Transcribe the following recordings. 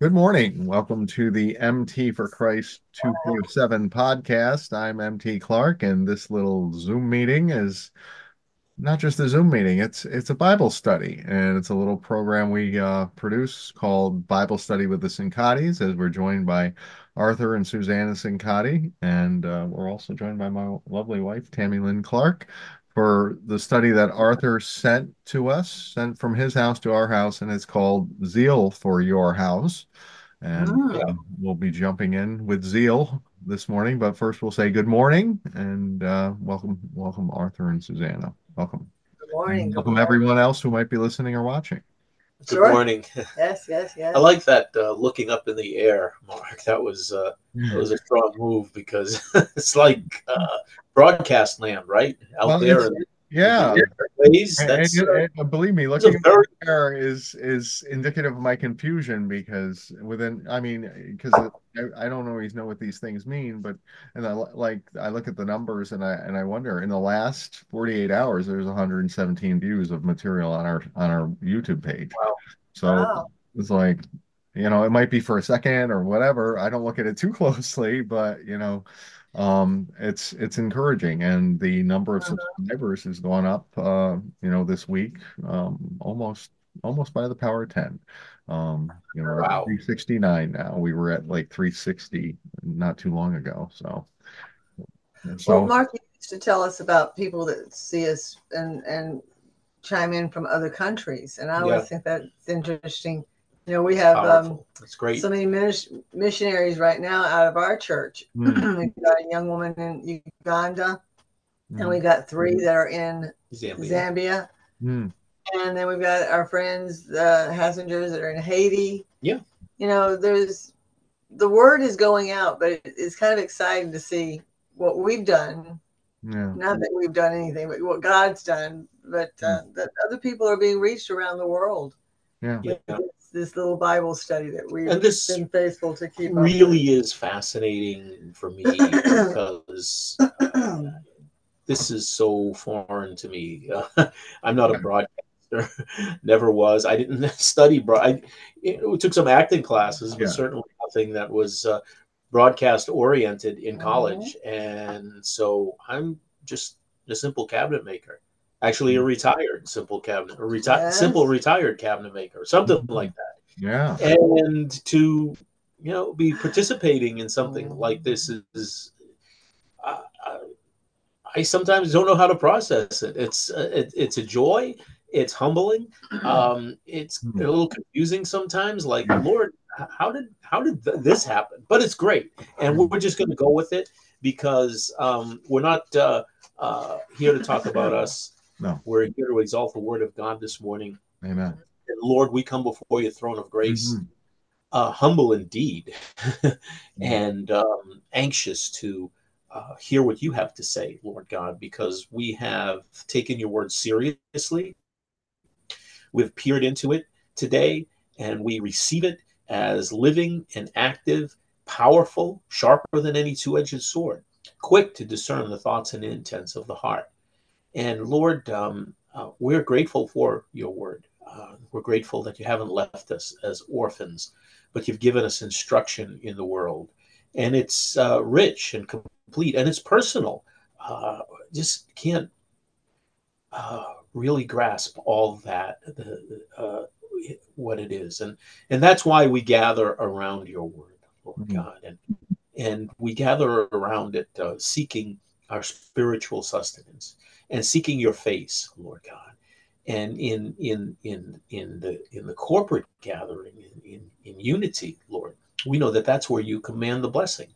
Good morning. Welcome to the MT for Christ 247 podcast. I'm MT Clark, and this little Zoom meeting is not just a Zoom meeting, it's it's a Bible study, and it's a little program we uh, produce called Bible Study with the Cincottis, as we're joined by Arthur and Susanna Cincotti, and uh, we're also joined by my lovely wife, Tammy Lynn Clark, for the study that Arthur sent to us, sent from his house to our house, and it's called Zeal for Your House. And Ah, uh, we'll be jumping in with zeal this morning, but first we'll say good morning and uh, welcome, welcome Arthur and Susanna. Welcome. good morning. And welcome everyone else who might be listening or watching. Good Sure. morning. Yes, yes, yes. I like that uh, looking up in the air, Mark. That was uh, that was a strong move because it's like uh, broadcast land, right out Well, there. it's- in Yeah. the airways. And, and- uh, and believe me, that's looking very there is is is indicative of my confusion because within, I mean, because I, I don't always know what these things mean, but and I like I look at the numbers and I and I wonder in the last 48 hours there's 117 views of material on our on our YouTube page. Wow. So Wow. it's like, you know, it might be for a second or whatever. I don't look at it too closely, but you know, um, it's it's encouraging, and the number of Uh-huh. subscribers has gone up, uh, you know, this week, um, almost almost by the power of 10. Um, you know, Wow. 369 now. We were at like 360 not too long ago. So, Well, so Mark used to tell us about people that see us and and chime in from other countries, and I always Yeah. think that's interesting. You know, we have um. That's great. so many minis- missionaries right now out of our church. mm, We've got a young woman in Uganda, and we've got three that are in Zambia. Zambia, mm, and then we've got our friends, the Hassengers, that are in Haiti. Yeah. You know, there's the word is going out, but it, it's kind of exciting to see what we've done. yeah. Not that we've done anything, but what God's done. But uh, that other people are being reached around the world. Yeah. Yeah. This, this little Bible study that we've And this been faithful to keep. up really is fascinating for me because with. this is so foreign to me. Uh, I'm not a broadcaster, never was. I didn't study broad. I we took some acting classes, but Yeah. certainly nothing that was uh, broadcast oriented in college. And so I'm just a simple cabinet maker. Actually, a retired simple cabinet, a reti- Yes. simple retired cabinet maker, something like that Yeah. and to you know be participating in something like this is, uh, uh, I sometimes don't know how to process it. It's uh, it, it's a joy. It's humbling. Um, it's a little confusing sometimes. Like Lord, how did how did th- this happen? But it's great, and we're just going to go with it because um, we're not uh, uh, here to talk about us. No. We're here to exalt the word of God this morning. Amen. And Lord, we come before your throne of grace Mhm. uh, humble indeed and um, anxious to uh, hear what you have to say, Lord God, because we have taken your word seriously. We've peered into it today and we receive it as living and active, powerful, sharper than any two edged sword, quick to discern the thoughts and intents of the heart. And Lord, um, uh, we're grateful for your word. Uh, we're grateful that you haven't left us as orphans, but you've given us instruction in the world. And it's uh, rich and complete and it's personal. Uh, just can't uh, really grasp all that, the, uh, what it is. And, and that's why we gather around your word, Lord Mhm. God. And, and we gather around it uh, seeking our spiritual sustenance and seeking your face, Lord God. And in in in in the in the corporate gathering, in, in in unity, Lord, we know that that's where you command the blessing.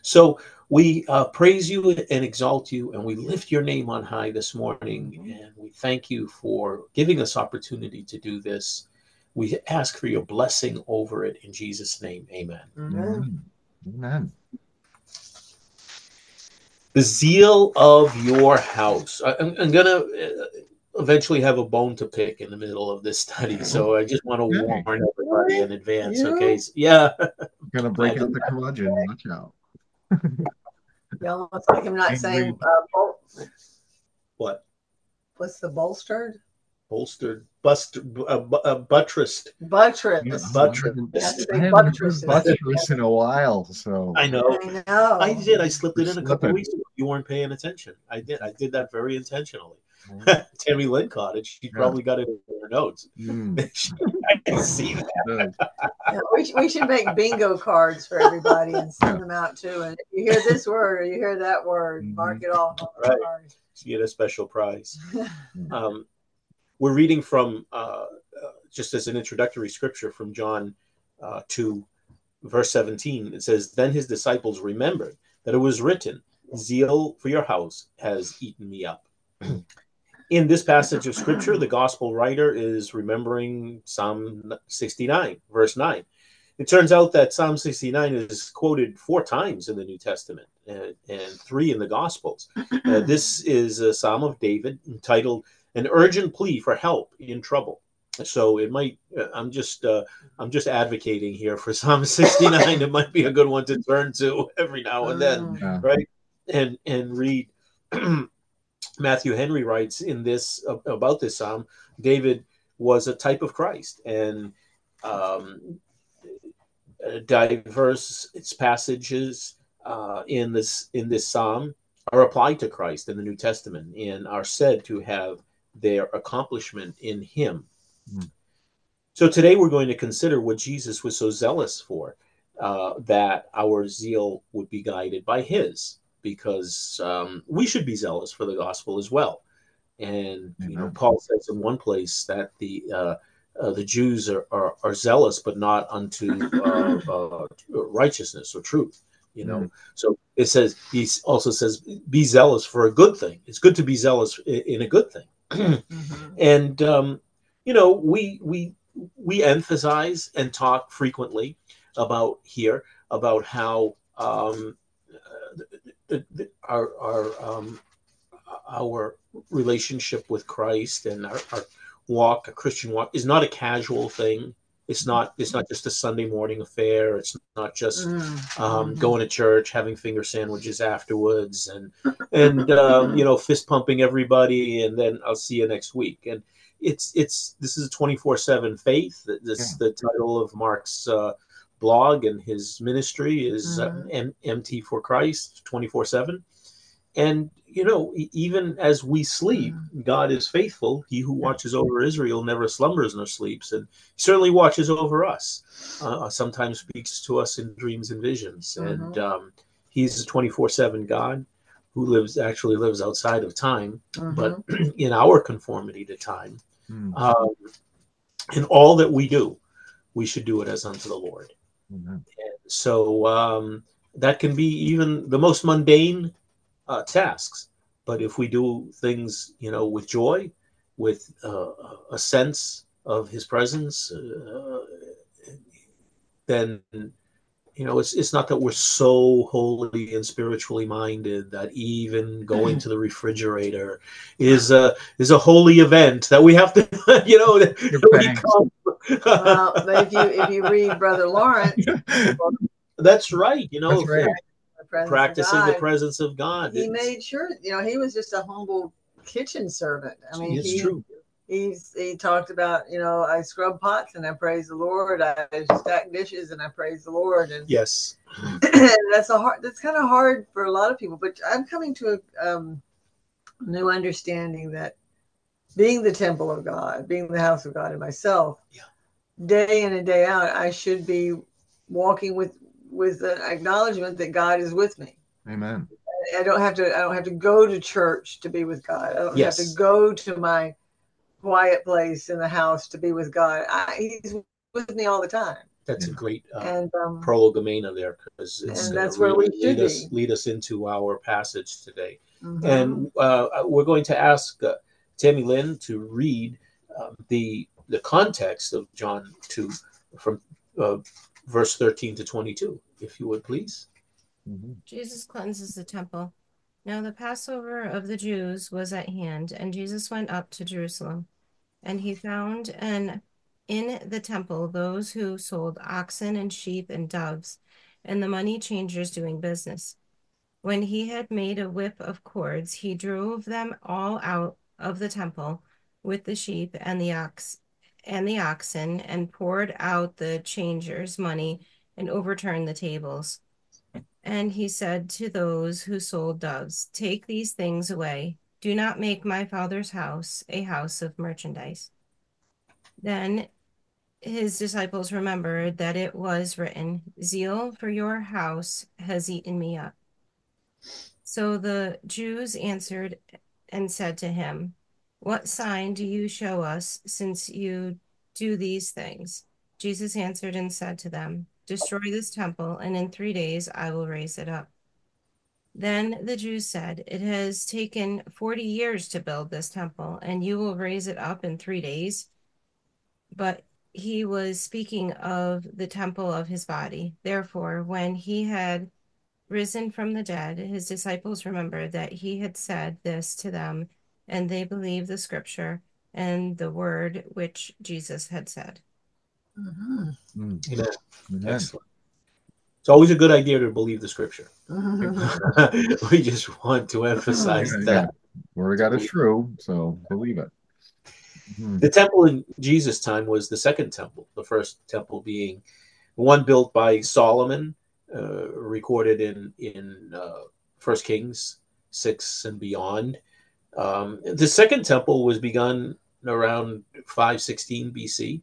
So we uh, praise you and exalt you, and we lift your name on high this morning, and we thank you for giving us opportunity to do this. We ask for your blessing over it in Jesus' name, Amen. Amen. Amen. Amen. the zeal of your house. I, am I'm gonna uh, eventually have a bone to pick in the middle of this study, so I just want to Okay. warn everybody in advance. You? Okay, So- yeah, I'm Gonna break Glad out the curmudgeon. Watch out. You almost like him not Angry. saying uh, bol- what what's the bolstered? bolstered bust, uh, uh, buttressed. Buttress. Yeah, Buttress. I haven't heard buttress. buttress in a while, so I know. I know. I did. I slipped it in a couple of weeks ago. You weren't paying attention. I did. I did that very intentionally. Mm. Tammy Lynn caught it. She probably got it in her notes. Mm, I can see that. Yeah, we, should, we should make bingo cards for everybody and send them out too. And if you hear this word or you hear that word, mark it off on the Right. card. She get a special prize. Um, we're reading from uh, uh, just as an introductory scripture from John uh, 2, verse 17. It says, Then his disciples remembered that it was written, Zeal for your house has eaten me up. In this passage of scripture, the gospel writer is remembering Psalm 69, verse 9. It turns out that Psalm 69 is quoted four times in the New Testament and, and three in the Gospels. Uh, this is a Psalm of David entitled "An Urgent Plea for Help in Trouble." So it might. uh, I'm just. Uh, I'm just advocating here for Psalm 69. it might be a good one to turn to every now and then. Yeah. right? And and read. Matthew Henry writes in this about this psalm. David was a type of Christ, and um, diverse its passages uh, in this in this psalm are applied to Christ in the New Testament and are said to have their accomplishment in Him. Mm. So today we're going to consider what Jesus was so zealous for, uh, that our zeal would be guided by His, because um, we should be zealous for the gospel as well. And you know, Paul says in one place that the uh, uh, the Jews are, are, are zealous, but not unto uh, uh, righteousness or truth. You know, Mhm. so it says he also says, "Be zealous for a good thing." It's good to be zealous in a good thing, Mhm. and um, you know, we we we emphasize and talk frequently about here about how um, our our um, our relationship with Christ and our, our walk, a Christian walk, is not a casual thing. It's not. It's not just a Sunday morning affair. It's not just Mm. um, Mhm. going to church, having finger sandwiches afterwards, and and um, you know fist pumping everybody, and then I'll see you next week. And it's it's this is a twenty four seven faith. This the title of Mark's uh, blog and his ministry is uh, Mhm. M- MT for Christ twenty four seven. And you know, even as we sleep, God is faithful. He who watches over Israel never slumbers nor sleeps, and certainly watches over us. Uh, sometimes speaks to us in dreams and visions, and um, he's a twenty four seven God who lives actually lives outside of time, Mhm. but in our conformity to time. Mm. Um, in all that we do, we should do it as unto the Lord. Amen. So um, that can be even the most mundane uh, tasks. But if we do things, you know, with joy, with uh, a sense of His presence, uh, then you know it's it's not that we're so holy and spiritually minded that even going to the refrigerator is a is a holy event that we have to you know that we come- well, if you if you read Brother Lawrence, that's right you know That's right. Presence practicing the presence of God. he It's- made sure you know he was just a humble kitchen servant. I mean, it's he, true. he's he talked about you know I scrub pots and I praise the Lord. I stack dishes and I praise the Lord. And Yes. that's a hard. That's kind of hard for a lot of people. But I'm coming to a um, new understanding that being the temple of God, being the house of God and myself, Yeah. day in and day out, I should be walking with with an acknowledgement that God is with me. Amen. I don't have to. I don't have to go to church to be with God. I don't Yes. have to go to my quiet place in the house to be with God. I, he's with me all the time, That's a great uh, and um, prolegomena there because it's And gonna that's where we should lead us be. lead us into our passage today. mhm. And uh, we're going to ask uh, Tammy Lynn to read um, the the context of John two from uh, verse thirteen to twenty two, if you would please. Mhm. Jesus cleanses the temple. Now the Passover of the Jews was at hand, and Jesus went up to Jerusalem. And he found an in the temple those who sold oxen and sheep and doves, and the money changers doing business. When he had made a whip of cords, he drove them all out of the temple with the sheep and the ox and the oxen and poured out the changers' money and overturned the tables. And he said to those who sold doves, Take these things away. Do not make my father's house a house of merchandise. Then his disciples remembered that it was written, Zeal for your house has eaten me up. So the Jews answered and said to him, What sign do you show us since you do these things? Jesus answered and said to them, Destroy this temple, and in three days I will raise it up. Then the Jews said, It has taken 40 years to build this temple, and you will raise it up in three days. But he was speaking of the temple of his body. Therefore, when he had risen from the dead, his disciples remembered that he had said this to them, and they believed the scripture and the word which Jesus had said. Mhm. Mm. Amen. Amen. Excellent. It's always a good idea to believe the scripture. Mhm. we just want to emphasize Yeah, that. Word of God is true, so believe it. Mhm. The temple in Jesus' time was the second temple, the first temple being one built by Solomon, uh, recorded in in uh, First Kings six and beyond. Um, the second temple was begun around 516 BC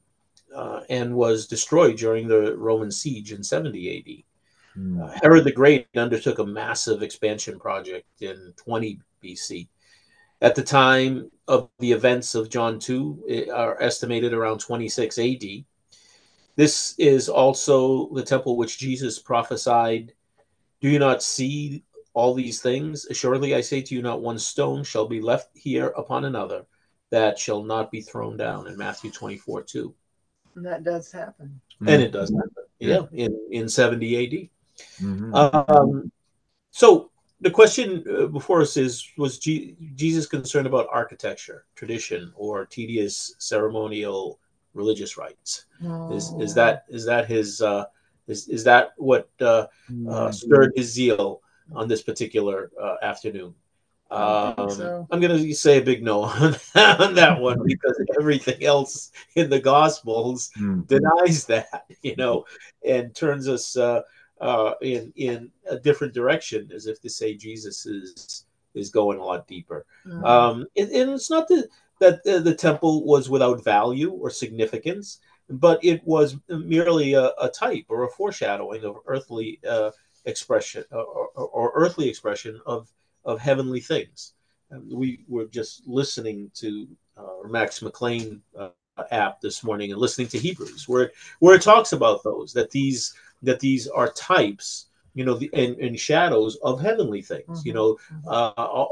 uh, and was destroyed during the Roman siege in 70 AD. Mm. Uh, Herod the Great undertook a massive expansion project in 20 BC. At the time of the events of John 2 eh, are estimated around 26 AD. This is also the temple which Jesus prophesied, Do you not see all these things? Assuredly I say to you, not one stone shall be left here upon another that shall not be thrown down in Matthew 24 2. And that does happen. And it does happen. Yeah, in, in 70 AD. Mhm. Um, so the question uh, before us is: Was G- Jesus concerned about architecture, tradition, or tedious ceremonial religious rites? Is is that is that his uh, is is that what uh, uh, stirred his zeal on this particular uh, afternoon? Um, so. I'm going to say a big no on, on that one because everything else in the Gospels Mm. denies that, you know, and turns us uh, uh, in in a different direction, as if to say Jesus is is going a lot deeper. Mhm. Um, and, and it's not that that the, the temple was without value or significance, but it was merely a, a type or a foreshadowing of earthly uh, expression or, or, or earthly expression of of heavenly things. And we were just listening to uh, Max McLean uh, app this morning and listening to Hebrews, where where it talks about those that these that these are types, you know, the, and, and shadows of heavenly things. You Mhm. know, uh,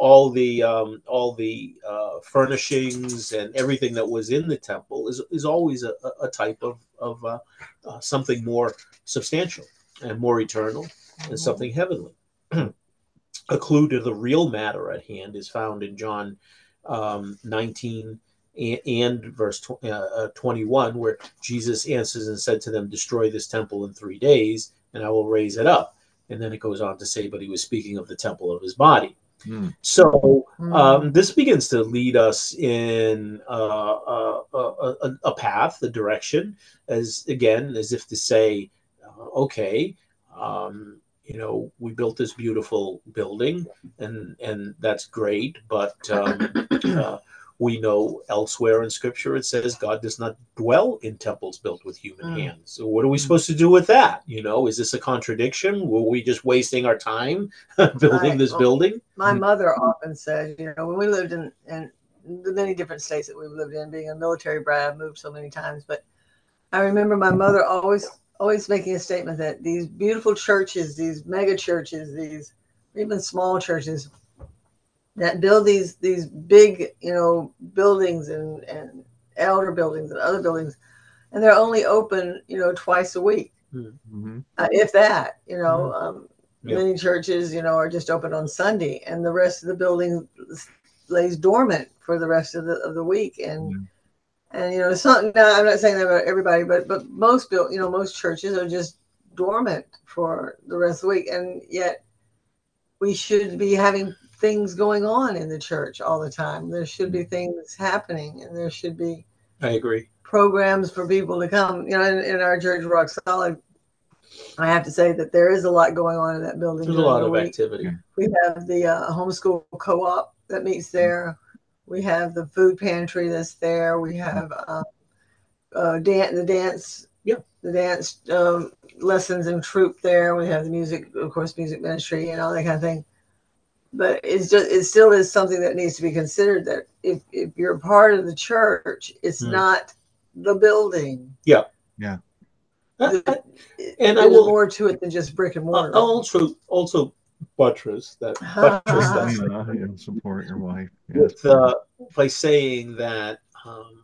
all the um, all the uh, furnishings and everything that was in the temple is is always a, a- type of of uh, uh, something more substantial and more eternal and something heavenly. a clue to the real matter at hand is found in John um, 19 and, and verse tw- uh, uh, 21, where Jesus answers and said to them, Destroy this temple in three days, and I will raise it up. And then it goes on to say, But he was speaking of the temple of his body. Mm. So Mhm. um, this begins to lead us in uh, uh, a, a, a path, a direction, as again, as if to say, uh, okay, um, you know, we built this beautiful building, and and that's great, but um, uh, we know elsewhere in Scripture it says God does not dwell in temples built with human Mm. hands. So what are we supposed to do with that? You know, is this a contradiction? Were we just wasting our time building Right. this Well, building? My Mhm. mother often said, you know, when we lived in, in the many different states that we've lived in, being a military brat, I've moved so many times, but I remember my mother always, always making a statement that these beautiful churches, these mega churches, these even small churches that build these these big, you know, buildings and and elder buildings and other buildings, and they're only open, you know, twice a week, Mhm. uh, if that, you know. Um, Yeah. Many churches, you know, are just open on Sunday, and the rest of the building lays dormant for the rest of the of the week. And Yeah. And you know, some. Now, I'm not saying that about everybody, but but most built, you know, most churches are just dormant for the rest of the week, and yet we should be having things going on in the church all the time. There should be things happening, and there should be. I agree. Programs for people to come. You know, in, in our church, Rock Solid, I have to say that there is a lot going on in that building. There's a lot the of week. activity. We have the uh, homeschool co-op that meets there. We have the food pantry that's there. We have um, uh, dan- the dance, Yeah. the dance um, lessons and troop there. We have the music, of course, music ministry and all that kind of thing. But it's just it still is something that needs to be considered. That if if you're a part of the church, it's Hmm. not the building. Yeah, yeah. The- And I there's will- more to it than just brick and mortar. I'll also also buttress that buttress that You statement. know, you know, support your wife. with uh, by saying that um,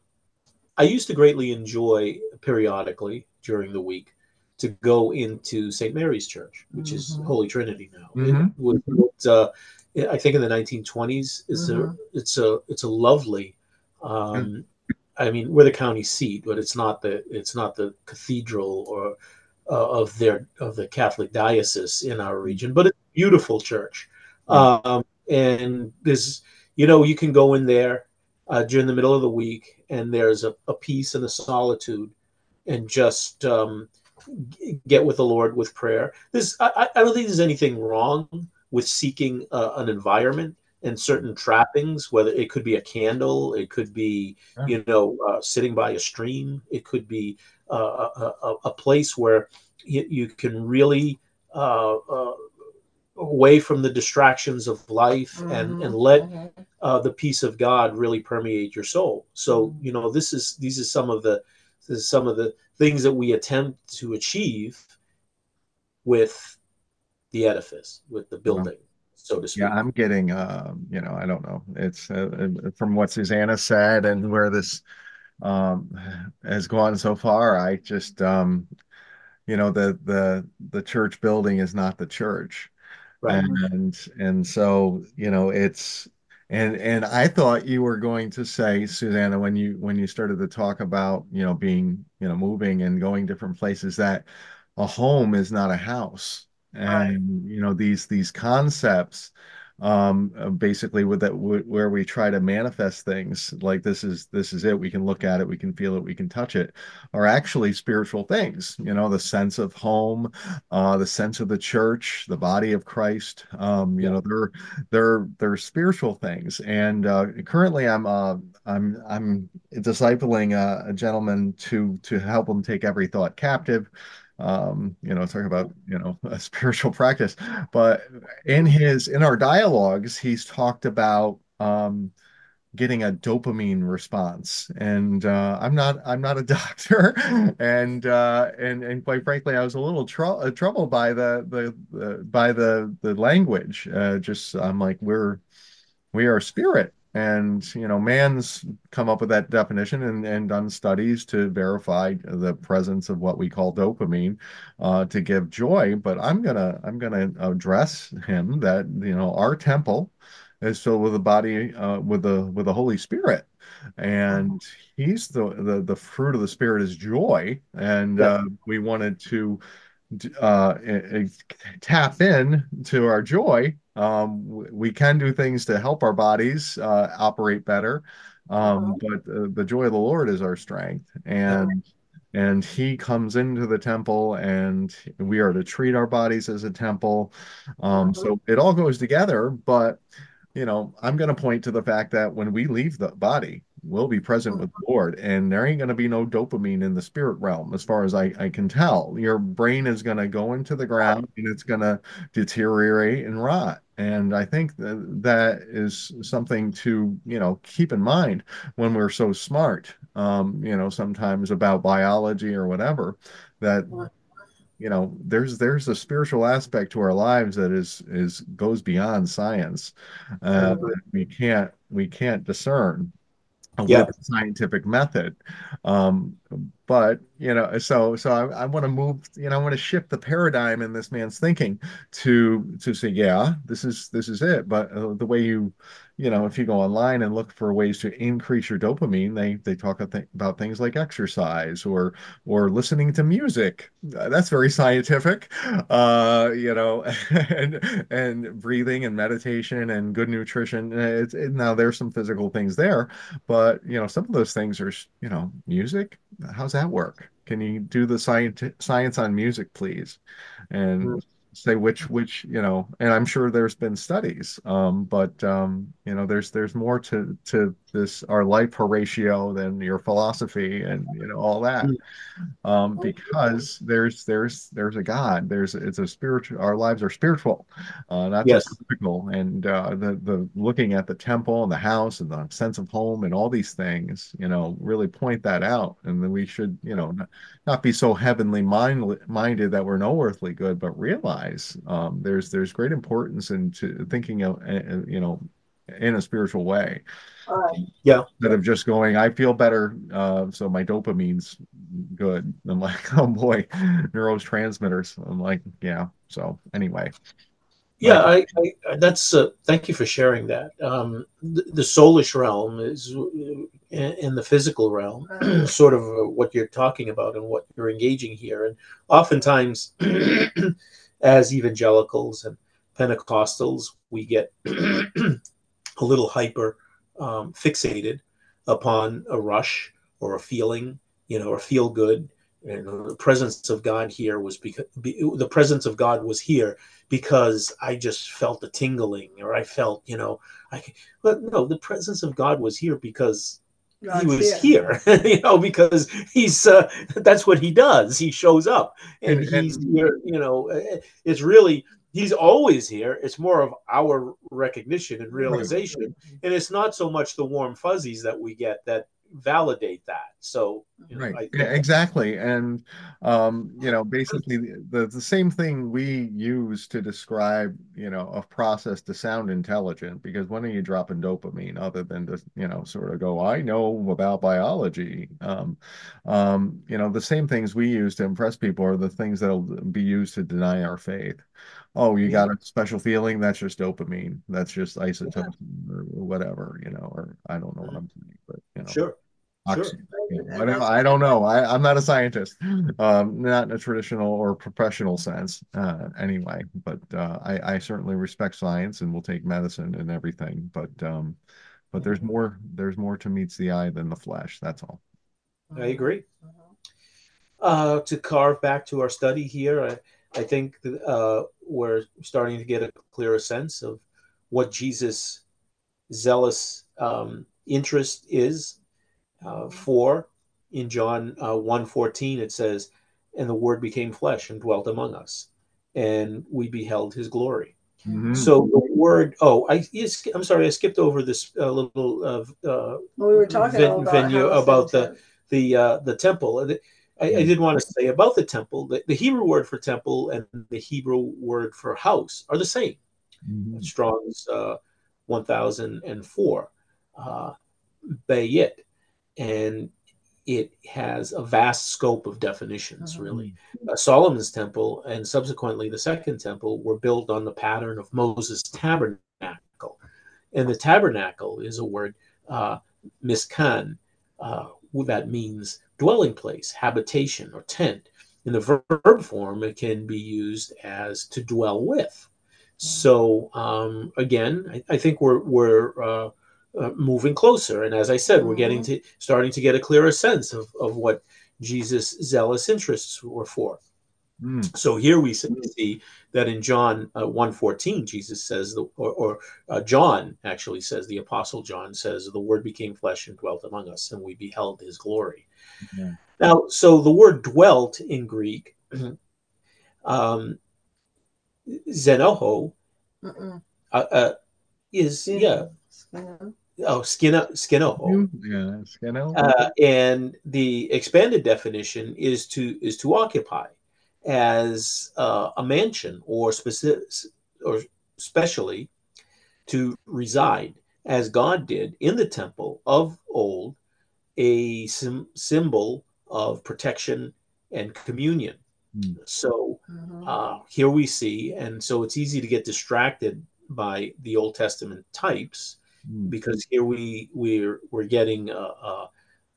I used to greatly enjoy periodically during the week to go into St. Mary's Church, which is Mhm. Holy Trinity now. Mhm. It was built, uh, I think in the 1920s. It's Mhm. a it's a it's a lovely. Um, I mean, we're the county seat, but it's not the it's not the cathedral or uh, of their of the Catholic diocese in our region, but it's a beautiful church. Um, and there's you know you can go in there uh, during the middle of the week, and there's a, a peace and a solitude, and just um, get with the Lord with prayer. This I, I don't think there's anything wrong with seeking uh, an environment and certain trappings, whether it could be a candle, it could be, Yeah. you know, uh, sitting by a stream, it could be uh, a, a, a place where you, you can really uh, uh, away from the distractions of life and and Mhm, let mhm. uh, the peace of God really permeate your soul. So Mhm. you know this is these are some of the this is some of the things that we attempt to achieve with the edifice, with the building, so to speak. Yeah, I'm getting, um, you know, I don't know. It's uh, uh, from what Susanna said and where this um, has gone so far. I just, um, you know, the the the church building is not the church, Right. and and so you know, it's and and I thought you were going to say, Susanna, when you when you started to talk about, you know, being, you know, moving and going different places, that a home is not a house Right. and you know these these concepts um uh, basically with that where we try to manifest things like this is this is it we can look at it we can feel it we can touch it are actually spiritual things you know the sense of home uh the sense of the church the body of Christ um you Yeah. know they're they're they're spiritual things and uh currently I'm uh I'm I'm discipling a, a gentleman to to help him take every thought captive um you know talk about you know a spiritual practice. But in his in our dialogues he's talked about um getting a dopamine response. And uh i'm not i'm not a doctor. And uh and and quite frankly i was a little tr uh, troubled by the, the the by the the language. Uh just i'm like we're we are spirit and you know man's come up with that definition and, and done studies to verify the presence of what we call dopamine uh, to give joy. But i'm gonna i'm gonna address him that you know our temple is filled with the body uh, with the with the holy spirit. And he's the, the the fruit of the spirit is joy. And Yeah. uh, we wanted to uh, tap in to our joy. Um, we can do things to help our bodies uh, operate better, um, but uh, the joy of the Lord is our strength, and and He comes into the temple, and we are to treat our bodies as a temple. Um, so it all goes together, but you know, I'm going to point to the fact that when we leave the body, we'll be present with the Lord, and there ain't going to be no dopamine in the spirit realm, as far as I, I can tell. Your brain is going to go into the ground and it's going to deteriorate and rot. And I think that that is something to, you know, keep in mind when we're so smart, um, you know, sometimes about biology or whatever, that you know there's there's a spiritual aspect to our lives that is is goes beyond science uh, that we can't we can't discern. With the scientific method um, but you know, so so I, I want to move, you know, I want to shift the paradigm in this man's thinking to to say, yeah, this is this is it. But uh, the way you, you know, if you go online and look for ways to increase your dopamine, they they talk about things like exercise or or listening to music. Uh, that's very scientific, uh, you know, and and breathing and meditation and good nutrition. It's it, now there's some physical things there, but you know, some of those things are, you know, music. How's that work? Can you do the science science on music, please? And mm-hmm. say which which you know, and I'm sure there's been studies, um, but um, you know, there's there's more to to this our life Horatio than your philosophy and you know all that. Mm-hmm um, because there's there's there's a God. There's it's a spiritual. Our lives are spiritual, uh, not yes. just physical. And uh, the the looking at the temple and the house and the sense of home and all these things, you know, really point that out. And then we should, you know, not, not be so heavenly mind, minded that we're no earthly good, but realize um, there's there's great importance into thinking of, uh, you know, in a spiritual way. Yeah. Instead of just going, I feel better, uh, so my dopamine's good. I'm like, oh boy, neurotransmitters. I'm like, yeah. So anyway. Yeah, I, I that's uh, thank you for sharing that. Um, the, the soulish realm is in, in the physical realm, sort of uh, what you're talking about and what you're engaging here. And oftentimes, as evangelicals and Pentecostals, we get a little hyper um, fixated upon a rush or a feeling, you know, or feel good. And the presence of God here was because be, the presence of God was here because I just felt a tingling or I felt, you know, I, but no, the presence of God was here because God's he was here, here you know, because he's uh, that's what he does. He shows up and, and he's and, here, you know. It's really he's always here. It's more of our recognition and realization. Right. And it's not so much the warm fuzzies that we get that validate that. So, you know, right. I, yeah, exactly. And, um, you know, basically the, the same thing we use to describe, you know, a process to sound intelligent, because when are you dropping dopamine other than to, you know, sort of go, I know about biology. Um, um, you know, the same things we use to impress people are the things that'll be used to deny our faith oh, you got a special feeling, that's just dopamine. That's just isotopes yeah. or, whatever, you know, or I don't know what I'm saying, but you know. Sure. Oxygen, sure. I don't know. I, I'm not a scientist, um, not in a traditional or professional sense, uh, anyway. But uh, I, I certainly respect science and will take medicine and everything. But um, but there's more. There's more to meets the eye than the flesh. That's all. I agree. Uh, to carve back to our study here, I, I think uh, we're starting to get a clearer sense of what Jesus' zealous um, interest is uh, for. In John uh, 1.14, it says, And the Word became flesh and dwelt among us, and we beheld his glory. Mm-hmm. So the word, oh, I, I'm sorry, I skipped over this uh, little uh, well, we were talking ven- about venue about the the uh, the temple. I, I did want to say about the temple that the Hebrew word for temple and the Hebrew word for house are the same. Mm-hmm. Strong's uh, 1004, uh, Bayit. And it has a vast scope of definitions, mm-hmm. really. Uh, Solomon's temple and subsequently the second temple were built on the pattern of Moses' tabernacle. And the tabernacle is a word, uh, miskan, uh, that means dwelling place, habitation, or tent. In the verb form, it can be used as to dwell with. So um, again, I, I, think we're we're uh, uh, moving closer, and as I said, we're getting mm-hmm. to starting to get a clearer sense of, of what Jesus' zealous interests were for. Mm. So here we see that in John uh, 1.14, Jesus says, the, or, or uh, John actually says, the Apostle John says, the Word became flesh and dwelt among us, and we beheld his glory. Yeah. Now, so the word dwelt in Greek, um, xenoho, uh, uh, is, yeah. Oh, skino, skino. Yeah, skino. Uh, and the expanded definition is to is to occupy as uh, a mansion or specific or specially to reside as God did in the temple of old, a sim- symbol of protection and communion. Mm. So Mhm. uh, here we see, and so it's easy to get distracted by the Old Testament types Mm. because here we we're we're getting a, a,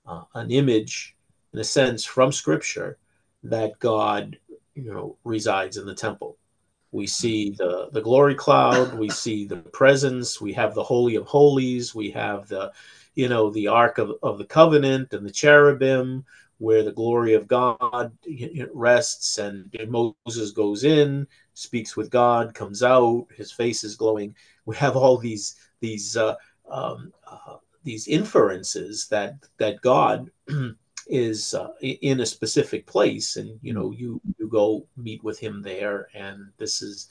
a, an image, in a sense, from Scripture that God, you know, resides in the temple. We see the the glory cloud, we see the presence, we have the holy of holies, we have the, you know, the ark of, of the covenant and the cherubim, where the glory of God rests, and Moses goes in, speaks with God, comes out, his face is glowing. We have all these these uh, um, uh, these inferences that that God is uh, in a specific place, and you know you you go meet with Him there, and this is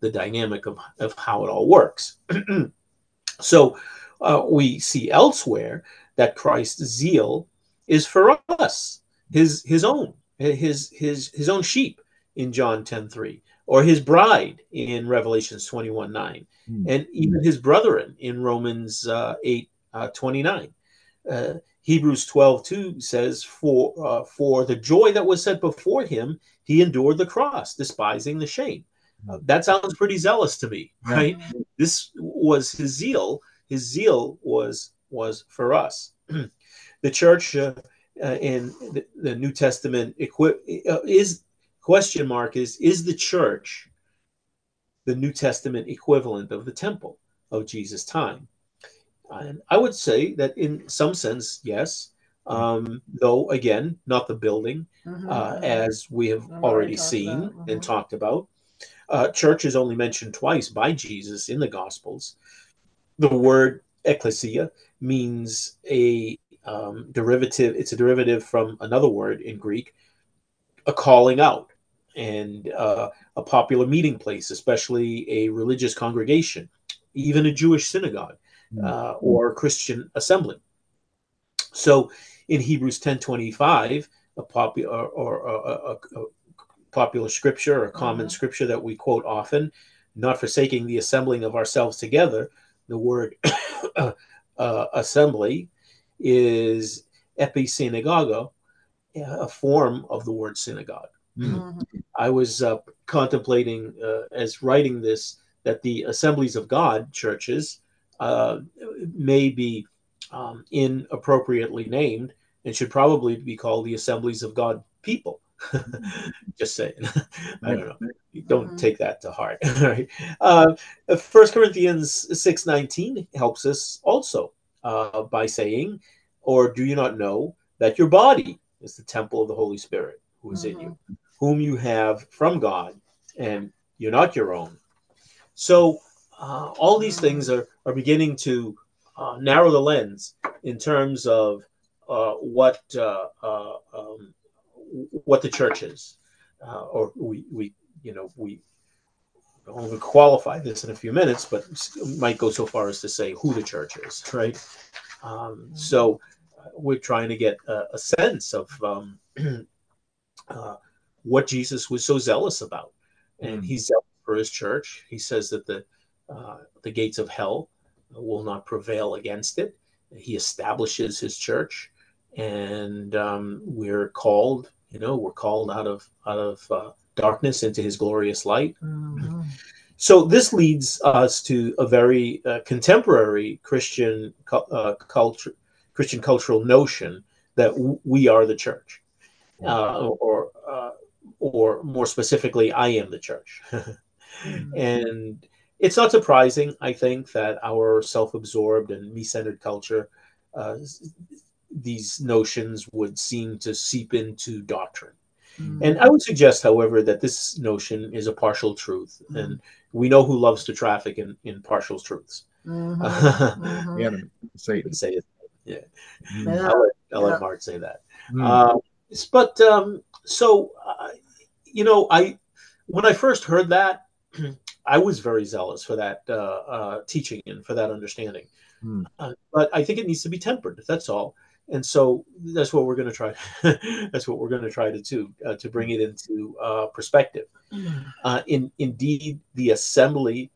the dynamic of of how it all works. so uh, we see elsewhere that Christ's zeal is for us, his his own, his his his own sheep in John 10 3, or his bride in Revelations 21 9 Mm. and even his brethren in Romans uh, 8 uh, 29. Uh, Hebrews 12 2 says, for, uh, for the joy that was set before him, he endured the cross, despising the shame. Uh, that sounds pretty zealous to me, Yeah. right? This was his zeal. His zeal was was for us. the church uh, uh, in the, the New Testament equi- uh, is question mark is is the church the New Testament equivalent of the temple of Jesus' time? And I would say that in some sense, yes. Um, though again, not the building, Mhm. uh, as we have I've already seen and mhm. talked about. Uh, church is only mentioned twice by Jesus in the Gospels. The word ecclesia means a um, derivative, it's a derivative from another word in Greek, a calling out and uh, a popular meeting place, especially a religious congregation, even a Jewish synagogue. Uh, or Christian assembly. So in Hebrews 10:25, a popular or, or a, a, popular scripture or common Mhm. scripture that we quote often, not forsaking the assembling of ourselves together. The word uh, assembly is episynagogo, a form of the word synagogue. Mhm. I was uh, contemplating uh, as writing this that the Assemblies of God churches uh, may be um, inappropriately named and should probably be called the Assemblies of God people. Just saying. I don't know. You don't Mhm. take that to heart. right? Uh, First Corinthians six nineteen helps us also uh, by saying, "Or do you not know that your body is the temple of the Holy Spirit who is in you, whom you have from God, and you're not your own?" So uh, all these things are are beginning to uh, narrow the lens in terms of uh, what uh, uh, um, what the church is, uh, or we we you know we will qualify this in a few minutes, but might go so far as to say who the church is, right? Um, so we're trying to get a, a sense of um, uh, what Jesus was so zealous about, and Mm. he's zealous for his church. He says that the uh, the gates of hell will not prevail against it. He establishes his church, and um, we're called. You know, we're called out of out of uh, darkness into His glorious light. Mhm. So this leads us to a very uh, contemporary Christian uh, culture, Christian cultural notion that w- we are the church, uh, or uh, or more specifically, I am the church. and it's not surprising, I think, that our self-absorbed and me-centered culture, uh, these notions would seem to seep into doctrine. Mhm. And I would suggest, however, that this notion is a partial truth, and we know who loves to traffic in, in partial truths. Mhm. I Mhm. The enemy, Satan. say it. Yeah, Mm. Yeah. I'll let, I'll let Mark say that. Mm. Uh, but um, so, uh, you know, I when I first heard that, I was very zealous for that uh, uh, teaching and for that understanding. Hmm. Uh, but I think it needs to be tempered. That's all. And so that's what we're going to try. that's what we're going to try to do uh, to bring it into uh, perspective. Uh, in indeed, the assembly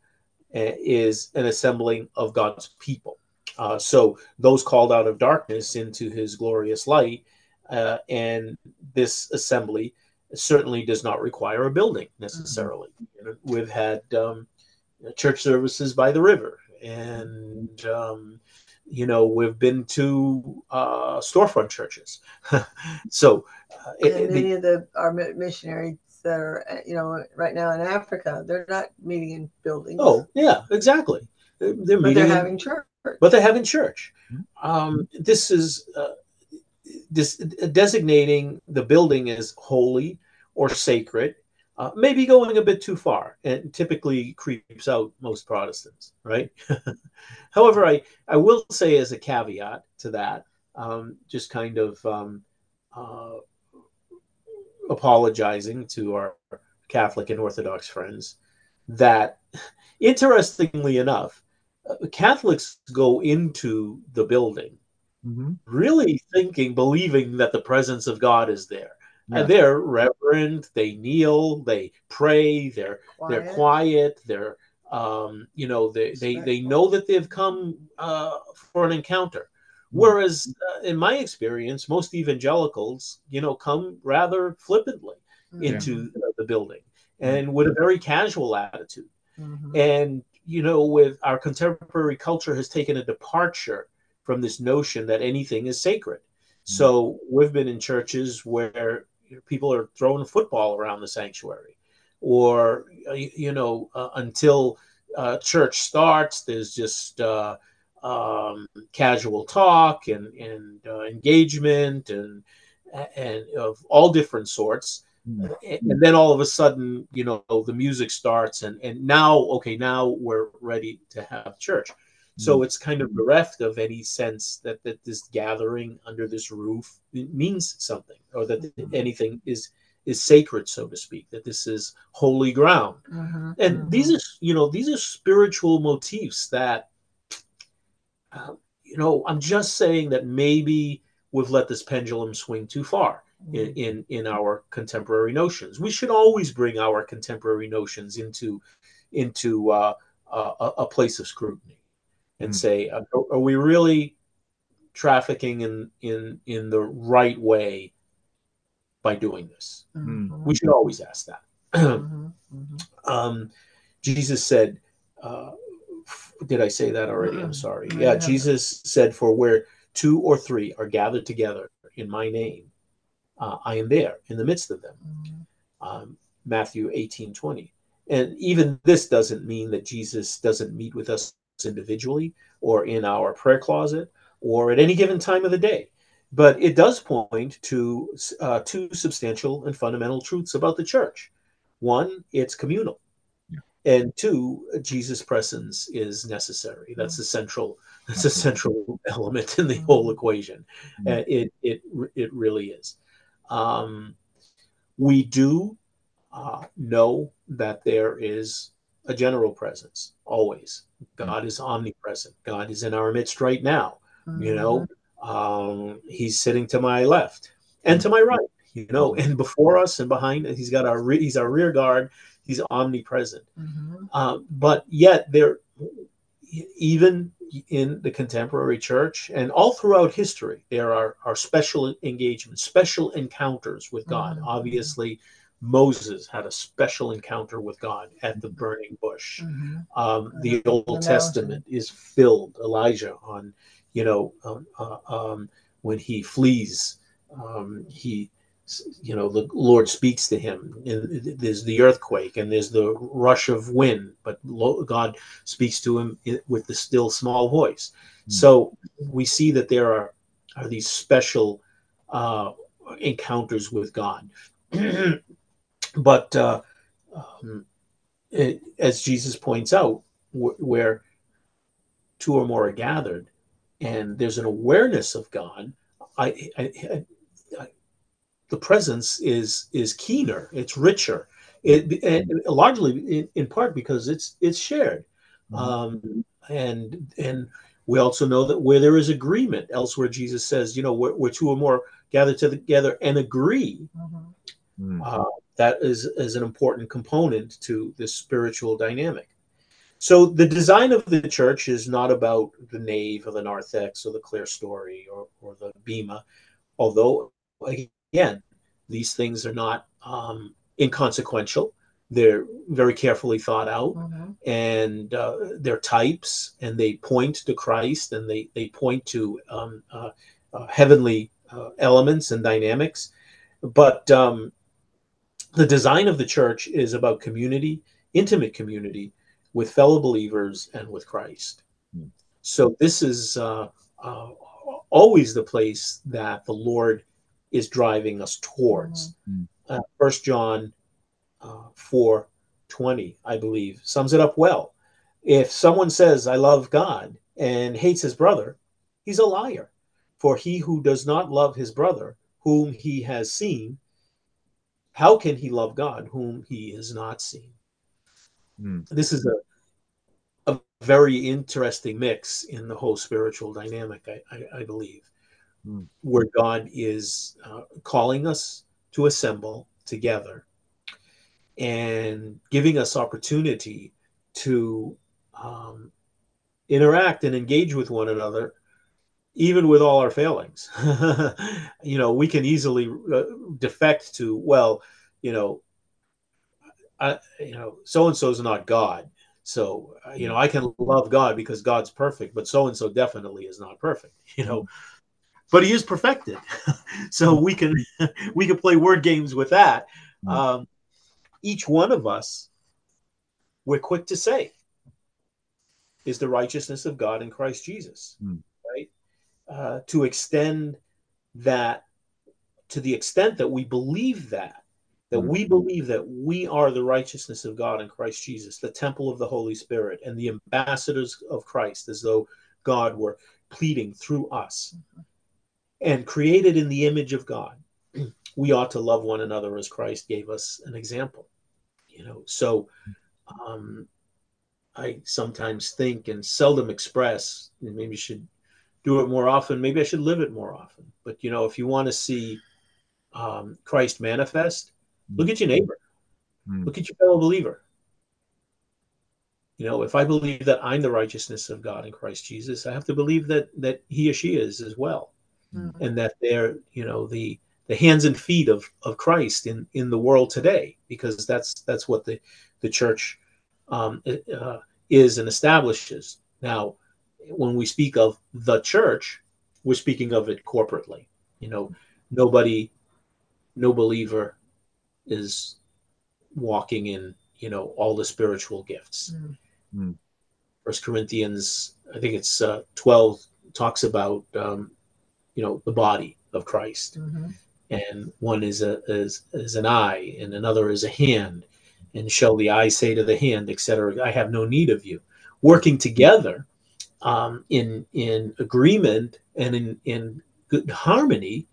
is an assembling of God's people. Uh, so those called out of darkness into His glorious light uh, and this assembly certainly does not require a building necessarily. Mm-hmm. You know, we've had um, church services by the river, and um, you know we've been to uh, storefront churches. so, uh, it, many of the our missionaries that are uh, you know right now in Africa, they're not meeting in buildings. Oh yeah, exactly. They're, they're but they're having church. But they're having church. Mm-hmm. Um, this is uh, this designating the building as holy or sacred, uh, maybe going a bit too far, and typically creeps out most Protestants, right? However, I, I will say as a caveat to that, um, just kind of um, uh, apologizing to our Catholic and Orthodox friends, that interestingly enough, uh, Catholics go into the building mm-hmm. really thinking, believing that the presence of God is there. Yeah. And they're reverent, they kneel, they pray, they're quiet. they're quiet, they're um, you know, they, they they know that they've come uh, for an encounter. Mm-hmm. Whereas, uh, in my experience, most evangelicals, you know, come rather flippantly mm-hmm. into the building and with a very casual attitude. Mm-hmm. And you know, with our contemporary culture has taken a departure from this notion that anything is sacred. Mm-hmm. So we've been in churches where people are throwing football around the sanctuary, or uh, you know, uh, until uh, church starts, there's just uh, um, casual talk and and uh, engagement and and of all different sorts. Mm-hmm. And then all of a sudden, you know, the music starts, and and now, okay, now we're ready to have church. So mm. it's kind of bereft of any sense that, that this gathering under this roof means something, or that mm-hmm. anything is is sacred, so to speak. That this is holy ground, mm-hmm. and mm-hmm. these are you know these are spiritual motifs that uh, you know. I'm just saying that maybe we've let this pendulum swing too far. In, mm. in in our contemporary notions, we should always bring our contemporary notions into into uh, a, a place of scrutiny and mm. say, are, are, we really trafficking in in in the right way by doing this? Mm-hmm. We should always ask that. mm-hmm. Mm-hmm. Um, Jesus said, uh, "Did I say that already? I'm mm-hmm. sorry." Yeah, Jesus said, "For where two or three are gathered together in my name, uh, I am there in the midst of them." Mm-hmm. Um, Matthew 18, 20. And even this doesn't mean that Jesus doesn't meet with us individually or in our prayer closet or at any given time of the day. But it does point to uh, two substantial and fundamental truths about the church. One, it's communal. Yeah. And two, Jesus' presence is necessary. That's the central. That's a central element in the whole equation. Mm-hmm. it it it really is. Um, we do uh, know that there is a general presence always. God is omnipresent. God is in our midst right now. Mm-hmm. You know, um, He's sitting to my left and to my right. You know, and before us and behind, He's got our re- He's our rear guard. He's omnipresent. Mm-hmm. Um, but yet, there, even in the contemporary church and all throughout history, there are, are special engagements, special encounters with God. Mm-hmm. Obviously, Moses had a special encounter with God at the burning bush. Mm-hmm. Um, the Old Testament is filled, Elijah, on, you know, um, uh, um, when he flees, um, he, you know, the Lord speaks to him. And there's the earthquake and there's the rush of wind, but God speaks to him with the still small voice. Mm-hmm. So we see that there are, are these special uh, encounters with God. But uh, um, it, as Jesus points out, wh- where two or more are gathered, and there's an awareness of God, I, I, I, the presence is is keener, it's richer, it, and largely in, in part because it's it's shared, mm-hmm. um, and and we also know that where there is agreement, elsewhere Jesus says, you know, where, where two or more gather together and agree. Mm-hmm. Uh, that is, is an important component to this spiritual dynamic. So the design of the church is not about the nave or the narthex or the clerestory or, or the bema, although again, these things are not um, inconsequential. They're very carefully thought out, Mhm. and uh, they're types, and they point to Christ, and they they point to um, uh, uh, heavenly uh, elements and dynamics. But um, the design of the church is about community, intimate community with fellow believers and with Christ. Hmm. So this is uh, uh, always the place that the Lord is driving us towards. Mhm. Uh, First John uh, four twenty, I believe, sums it up well. If someone says, "I love God," and hates his brother, he's a liar. For he who does not love his brother, whom he has seen, how can he love God, whom he has not seen? Hmm. This is a, a very interesting mix in the whole spiritual dynamic, I, I, I believe, Hmm. where God is uh, calling us to assemble together and giving us opportunity to um, interact and engage with one another even with all our failings you know we can easily uh, defect to well you know I, you know so and so is not god. So uh, you know i can love god because god's perfect but so and so definitely is not perfect you know. But he is perfected. So we can we can play word games with that. Mm. um, each one of us we're quick to say is the righteousness of god in christ jesus. Mm. Uh, to extend that to the extent that we believe that that Mm. we believe that we are the righteousness of god in christ jesus the temple of the holy spirit and the ambassadors of christ as though god were pleading through us and created in the image of god. We ought to love one another as christ gave us an example you know. So um, i sometimes think and seldom express and maybe should do it more often. Maybe i should live it more often. But you know if you want to see um, christ manifest look at your neighbor. Mm. look at your fellow believer. You know if i believe that i'm the righteousness of god in christ jesus i have to believe that that he or she is as well. Mhm. and that they're you know the the hands and feet of of christ in in the world today because that's that's what the the church um, uh, is and establishes. Now when we speak of the church we're speaking of it corporately. You know nobody no believer is walking in you know all the spiritual gifts. Mm. first corinthians i think it's uh, 12 talks about um, you know the body of christ. Mhm. and one is a is, is an eye and another is a hand. And shall the eye say to the hand etc i have no need of you. Working together um, in in agreement and in in good harmony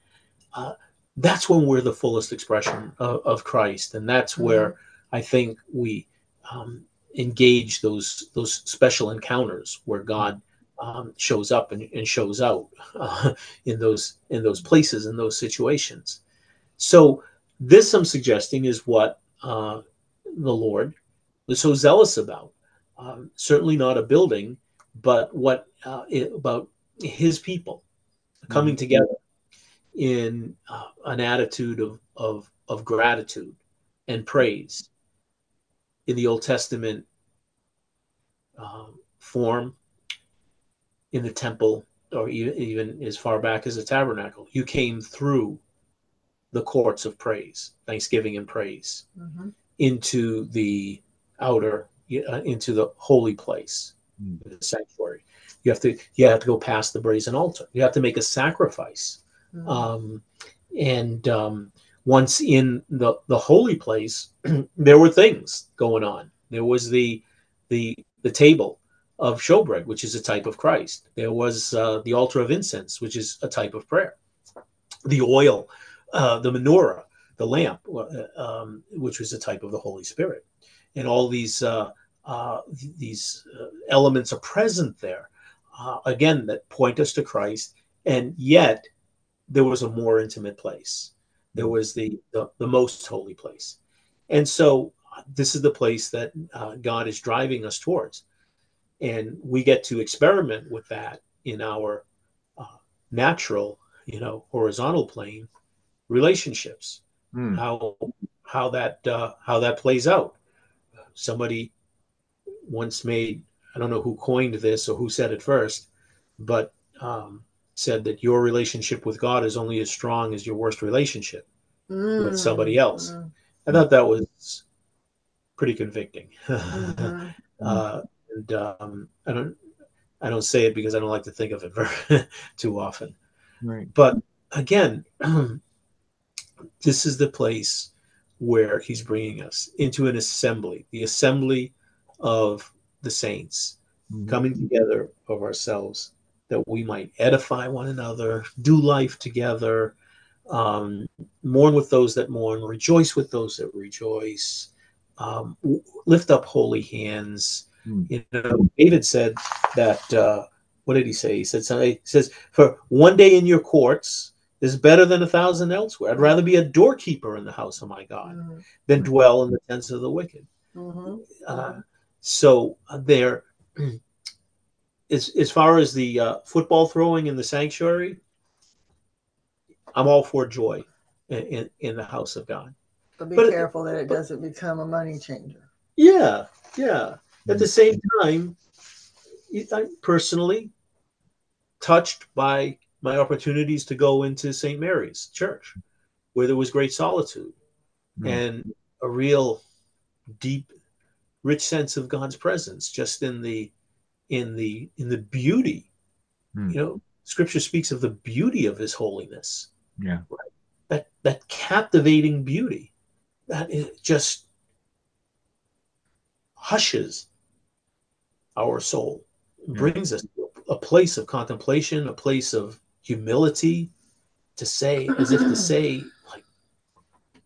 uh, that's when we're the fullest expression of, of christ. And that's where i think we um, engage those those special encounters where god um, shows up and, and shows out uh, in those in those places in those situations. So this i'm suggesting is what uh, the lord was so zealous about. Um, certainly not a building but what uh, it, about his people coming Mhm. together in uh, an attitude of, of of gratitude and praise in the old testament um, form in the temple or even, even as far back as the tabernacle you came through the courts of praise thanksgiving and praise Mhm. into the outer uh, into the holy place Mm. the sanctuary. You have to you have to go past the brazen altar. You have to make a sacrifice. Mhm. um, and um, once in the the holy place there were things going on. There was the the the table of showbread which is a type of christ. There was uh, the altar of incense which is a type of prayer. The oil uh, the menorah the lamp uh, um, which was a type of the holy spirit. And all these uh, uh, th- these uh, elements are present there uh, again that point us to christ and yet there was a more intimate place. There was the the, the most holy place, and so uh, this is the place that uh, God is driving us towards, and we get to experiment with that in our uh, natural, you know, horizontal plane, relationships, Hmm. how how that uh, how that plays out. Somebody once made I don't know who coined this or who said it first, but um, said that your relationship with God is only as strong as your worst relationship with somebody else. Mm, I thought that was pretty convicting. mhm. uh, and um, I don't I don't say it because I don't like to think of it very, too often. Right. But again, this is the place where he's bringing us into an assembly, the assembly of the saints, Mhm. coming together of ourselves that we might edify one another, do life together, um, mourn with those that mourn, rejoice with those that rejoice, um, w- lift up holy hands. Hmm. You know, David said that. Uh, what did he say? He said something. He says, "For one day in your courts is better than a thousand elsewhere. I'd rather be a doorkeeper in the house of my God Mhm. than dwell in the tents of the wicked." Mhm. Uh, so uh, there, as as far as the uh, football throwing in the sanctuary, I'm all for joy in, in, in the house of God. But be But- careful that it doesn't become a money changer. Yeah, yeah. At the same time, I'm personally touched by my opportunities to go into St. Mary's Church, where there was great solitude Mm. and a real deep, rich sense of God's presence, just in the in the in the beauty. Mm. You know, Scripture speaks of the beauty of His holiness. Yeah. That that captivating beauty, that is just hushes our soul, Yeah. brings us to a place of contemplation, a place of humility, to say, as if to say, like,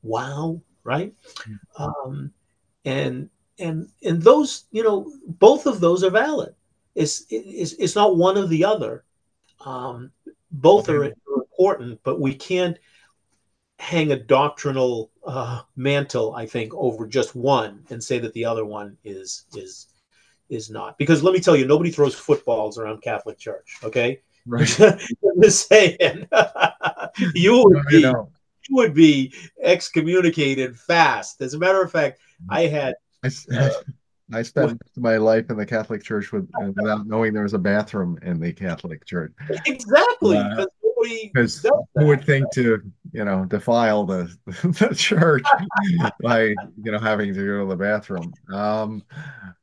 wow, right? Um, and and and those, you know, both of those are valid. It's it's, it's not one or the other. Um, both are important, but we can't hang a doctrinal uh, mantle, I think, over just one and say that the other one is is is not. Because let me tell you, nobody throws footballs around Catholic Church. Okay, Right. I'm just saying, you would be you you would be excommunicated fast. As a matter of fact, I had I, I spent most of my life in the Catholic Church with, uh, without knowing there was a bathroom in the Catholic Church. exactly Wow. Because nobody Because does who would think to, you know, defile the, the church by, you know, having to go to the bathroom. Um,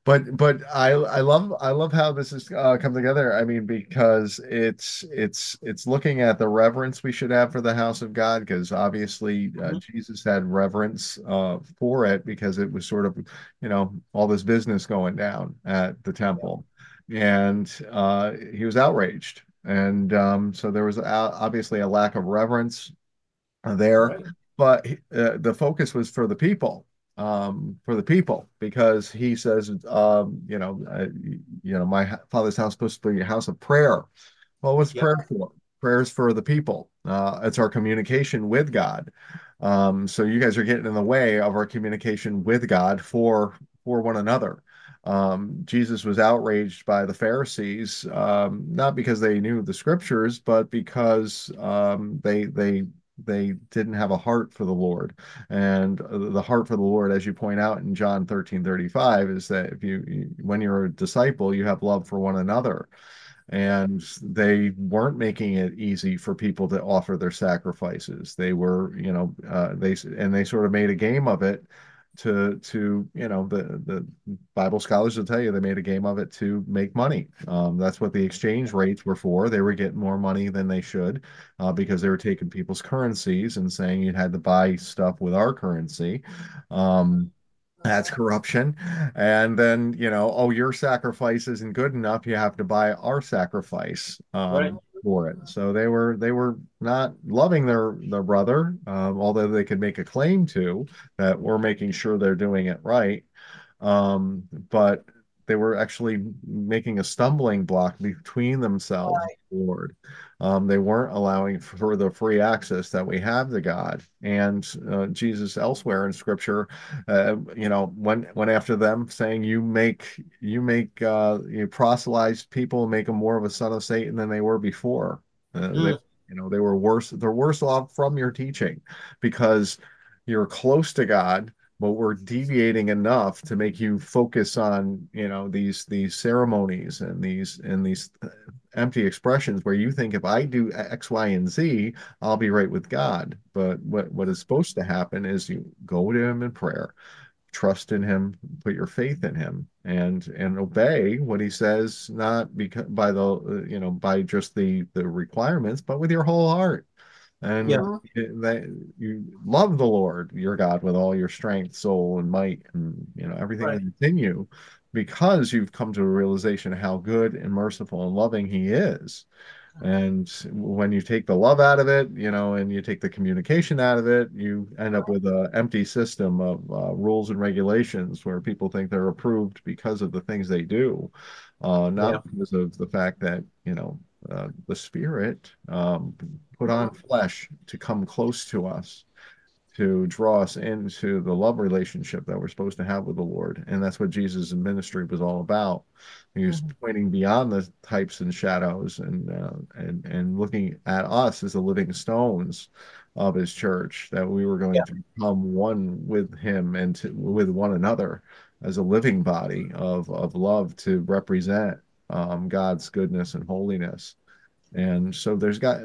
but but I I love I love how this has uh, come together. I mean, because it's it's it's looking at the reverence we should have for the house of God, because obviously uh, Mhm. Jesus had reverence uh, for it because it was sort of, you know, all this business going down at the temple, and uh, he was outraged. And um, so there was obviously a lack of reverence there, Right. but uh, the focus was for the people, um, for the people, because he says, um, you know, uh, you know, my father's house is supposed to be a house of prayer. Well, what's Yeah. prayer for? Prayers for the people. Uh, it's our communication with God. Um, so you guys are getting in the way of our communication with God for for one another. Um, Jesus was outraged by the Pharisees, um, not because they knew the scriptures, but because um, they they they didn't have a heart for the Lord. And uh, the heart for the Lord, as you point out in John 13, 35, is that if you, you when you're a disciple, you have love for one another and they weren't making it easy for people to offer their sacrifices. They were, you know, uh, they and they sort of made a game of it to to you know the the Bible scholars will tell you they made a game of it to make money. Um, that's what the exchange rates were for. They were getting more money than they should uh, because they were taking people's currencies and saying you had to buy stuff with our currency. Um, that's corruption. And then, you know, oh, your sacrifice isn't good enough. You have to buy our sacrifice um, Right. For it. So they were they were not loving their their brother, um, although they could make a claim to that we're making sure they're doing it right. Um, but they were actually making a stumbling block between themselves Right. and the Lord. Um, they weren't allowing for the free access that we have to God. And uh, Jesus elsewhere in Scripture, uh, you know, went went after them, saying, "You make you make uh, you proselytize people, make them more of a son of Satan than they were before." Uh, they, Mm. You know, they were worse, they're worse off from your teaching because you're close to God, but we're deviating enough to make you focus on, you know, these these ceremonies and these and these empty expressions where you think if I do X, Y, and Z, I'll be right with God. But what what is supposed to happen is you go to him in prayer trust in him put your faith in him and and obey what he says not because by the you know by just the the requirements but with your whole heart and Yeah. that you love the lord your god with all your strength soul and might and you know everything Right. that's in you because you've come to a realization of how good and merciful and loving he is. And when you take the love out of it, you know, and you take the communication out of it, you end up with an empty system of uh, rules and regulations where people think they're approved because of the things they do, uh, not Yeah. because of the fact that, you know, uh, the Spirit um, put on flesh to come close to us, to draw us into the love relationship that we're supposed to have with the Lord. And that's what Jesus' ministry was all about. He was pointing beyond the types and shadows and uh, and and looking at us as the living stones of his church, that we were going Yeah. to become one with him and to, with one another as a living body of of love to represent um, God's goodness and holiness. And so there's got,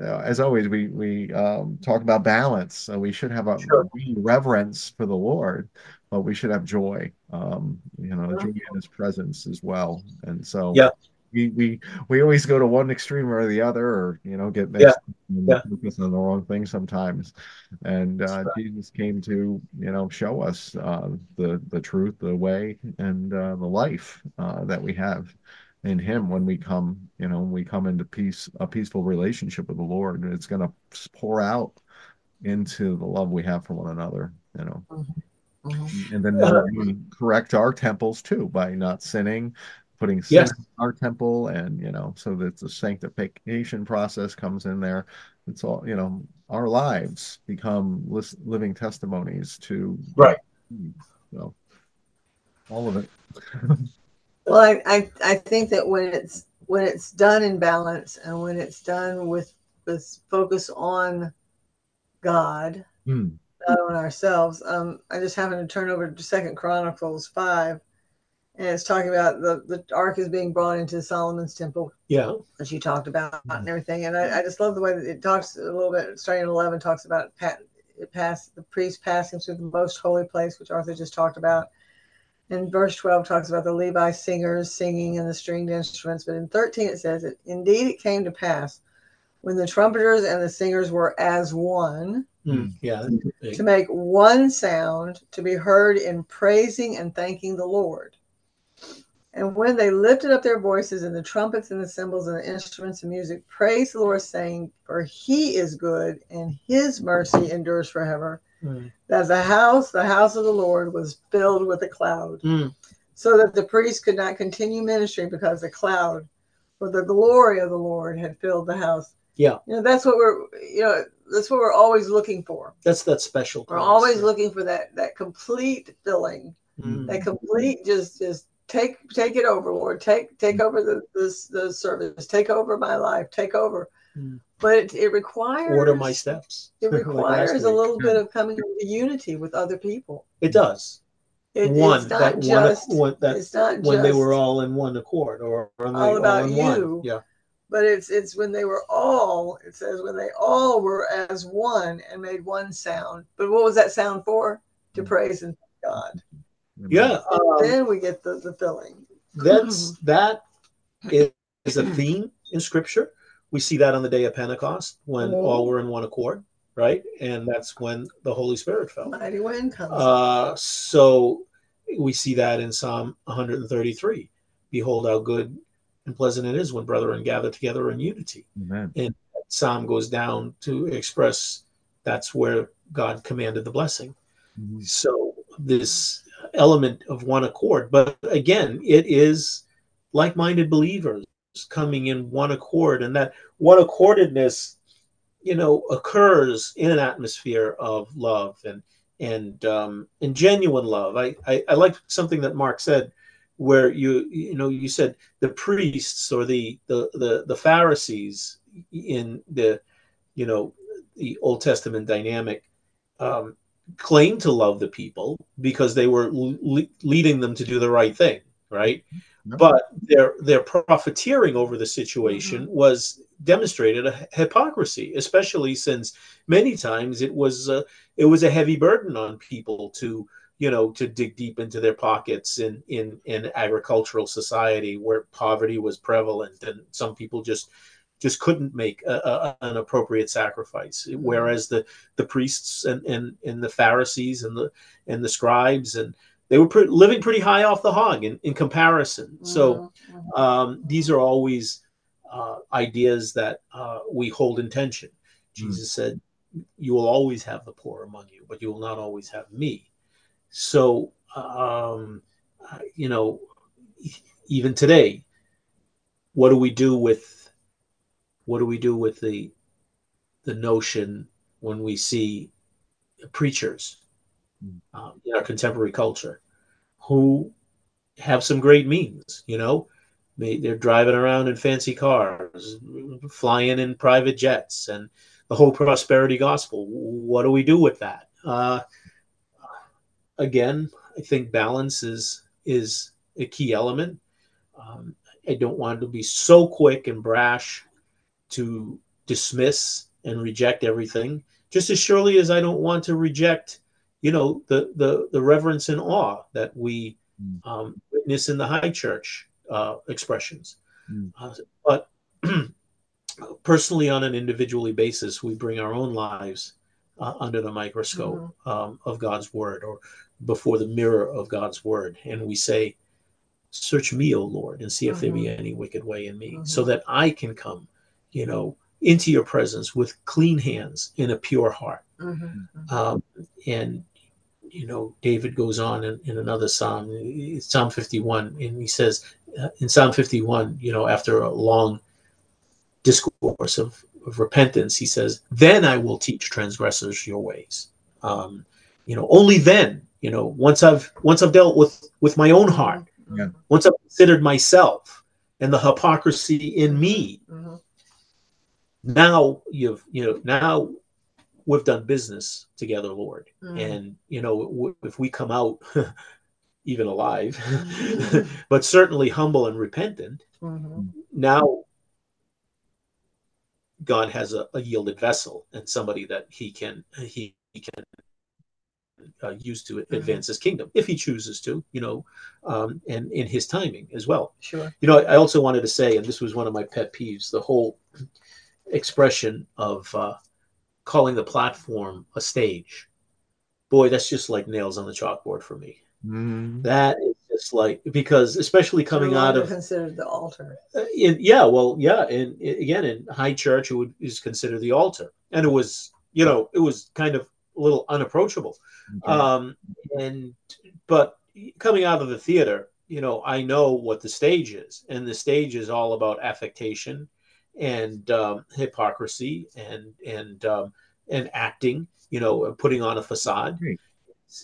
as always, we we um, talk about balance. So we should have a Sure. reverence for the Lord, but we should have joy. Um, you know, joy in His presence as well. And so Yeah. we we we always go to one extreme or the other, or you know, get mixed and Yeah. focus on the wrong thing sometimes. And uh, right. Jesus came to you know show us uh, the the truth, the way, and uh, the life uh, that we have in him when we come you know when we come into peace a peaceful relationship with the lord it's going to pour out into the love we have for one another you know Mhm. and then we correct our temples too by not sinning putting sin Yes. in our temple and you know so that the sanctification process comes in there it's all you know our lives become living testimonies to Right. so all of it Well, I, I, I think that when it's when it's done in balance and when it's done with with focus on God, Hmm. not on ourselves. Um, I just happened to turn over to Second Chronicles five, and it's talking about the the ark is being brought into Solomon's temple, Yeah. as you talked about and everything. And I, I just love the way that it talks a little bit. Starting at eleven, talks about pat, it pass the priest passing through the most holy place, which Arthur just talked about. And verse 12 talks about the Levi singers singing and the stringed instruments. But in 13, it says, Indeed, it came to pass when the trumpeters and the singers were as one Mm. Yeah. to make one sound to be heard in praising and thanking the Lord. And when they lifted up their voices and the trumpets and the cymbals and the instruments of music, praise the Lord, saying, For he is good and his mercy endures forever. Mm. As the house, the house of the Lord, was filled with a cloud, Mm. so that the priest could not continue ministry because the cloud or the glory of the Lord had filled the house. Yeah. You know, that's what we're you know, that's what we're always looking for. That's that special. We're always looking for that that complete filling, Mm. that complete just just take take it over, Lord. Take take over the this the service. Take over my life. Take over. Mm. But it, it requires Order my steps. It Like requires a week. little bit of coming into unity with other people. It does. It, one it's not that just one, one that it's not when they were all in one accord or, or all they about in you. one. Yeah. but it's it's when they were all it says when they all were as one and made one sound but what was that sound for to praise and thank god Yeah. um, then we get the the filling that's that is, is a theme in scripture we see that on the day of pentecost when Mhm. all were in one accord right? And that's when the holy spirit fell. Mighty wind comes. Uh, so we see that in psalm 133 behold how good and pleasant it is when brethren gather together in unity. Amen. psalm goes down to express that's where god commanded the blessing. Mhm. so this element of one accord but again it is like-minded believers coming in one accord and that one accordedness you know occurs in an atmosphere of love and and um and genuine love i i, I like something that mark said where you you know you said the priests or the the the, the pharisees in the you know, the Old Testament dynamic um, claimed to love the people because they were le- leading them to do the right thing, right? But their their profiteering over the situation mm-hmm. was demonstrated a hypocrisy, especially since many times it was a, it was a heavy burden on people to you know to dig deep into their pockets in in in agricultural society where poverty was prevalent and some people just just couldn't make a, a, an appropriate sacrifice mm-hmm. whereas the the priests and, and and the pharisees and the and the scribes and they were pre- living pretty high off the hog in, in comparison mm-hmm. so um, these are always uh, ideas that uh, we hold in tension mm-hmm. jesus said you will always have the poor among you but you will not always have me so um, you know even today what do we do with what do we do with the the notion when we see preachers um, in our contemporary culture who have some great means you know? They, they're driving around in fancy cars flying in private jets and the whole prosperity gospel. What do we do with that? Uh, again i think balance is is a key element. Um, i don't want to be so quick and brash to dismiss and reject everything, just as surely as I don't want to reject, you know, the the, the reverence and awe that we mm. um, witness in the high church uh, expressions. Mm. Uh, but personally, on an individually basis, we bring our own lives uh, under the microscope mm-hmm. um, of God's word or before the mirror of God's word, and we say, "Search me, O Lord, and see if mm-hmm. there be mm-hmm. any wicked way in me, mm-hmm. so that I can come." you know, into your presence with clean hands and a pure heart. Mm-hmm. Um, and, you know, David goes on in, in another psalm, Psalm 51, and he says, uh, in Psalm 51, you know, after a long discourse of, of repentance, he says, Then I will teach transgressors your ways. Um, you know, only then, you know, once I've once I've dealt with with my own heart, yeah. once I've considered myself and the hypocrisy in me, mm-hmm now you've you know now we've done business together lord mm. and you know if we come out even alive mm-hmm. but certainly humble and repentant mm-hmm. now god has a, a, yielded vessel and somebody that he can he, he can uh, use to mm-hmm. advance his kingdom if he chooses to you know um, and in his timing as well sure you know I, I also wanted to say and this was one of my pet peeves the whole expression of uh, calling the platform a stage. Boy, that's just like nails on the chalkboard for me. Mm. That is just like because especially coming out of considered the altar. Uh, in, yeah, well, yeah, and again in high church it would is considered the altar, and it was you know it was kind of a little unapproachable, okay. um, and but coming out of the theater, you know, I know what the stage is, and the stage is all about affectation and um, hypocrisy and and um, and acting, you know, putting on a facade. Right.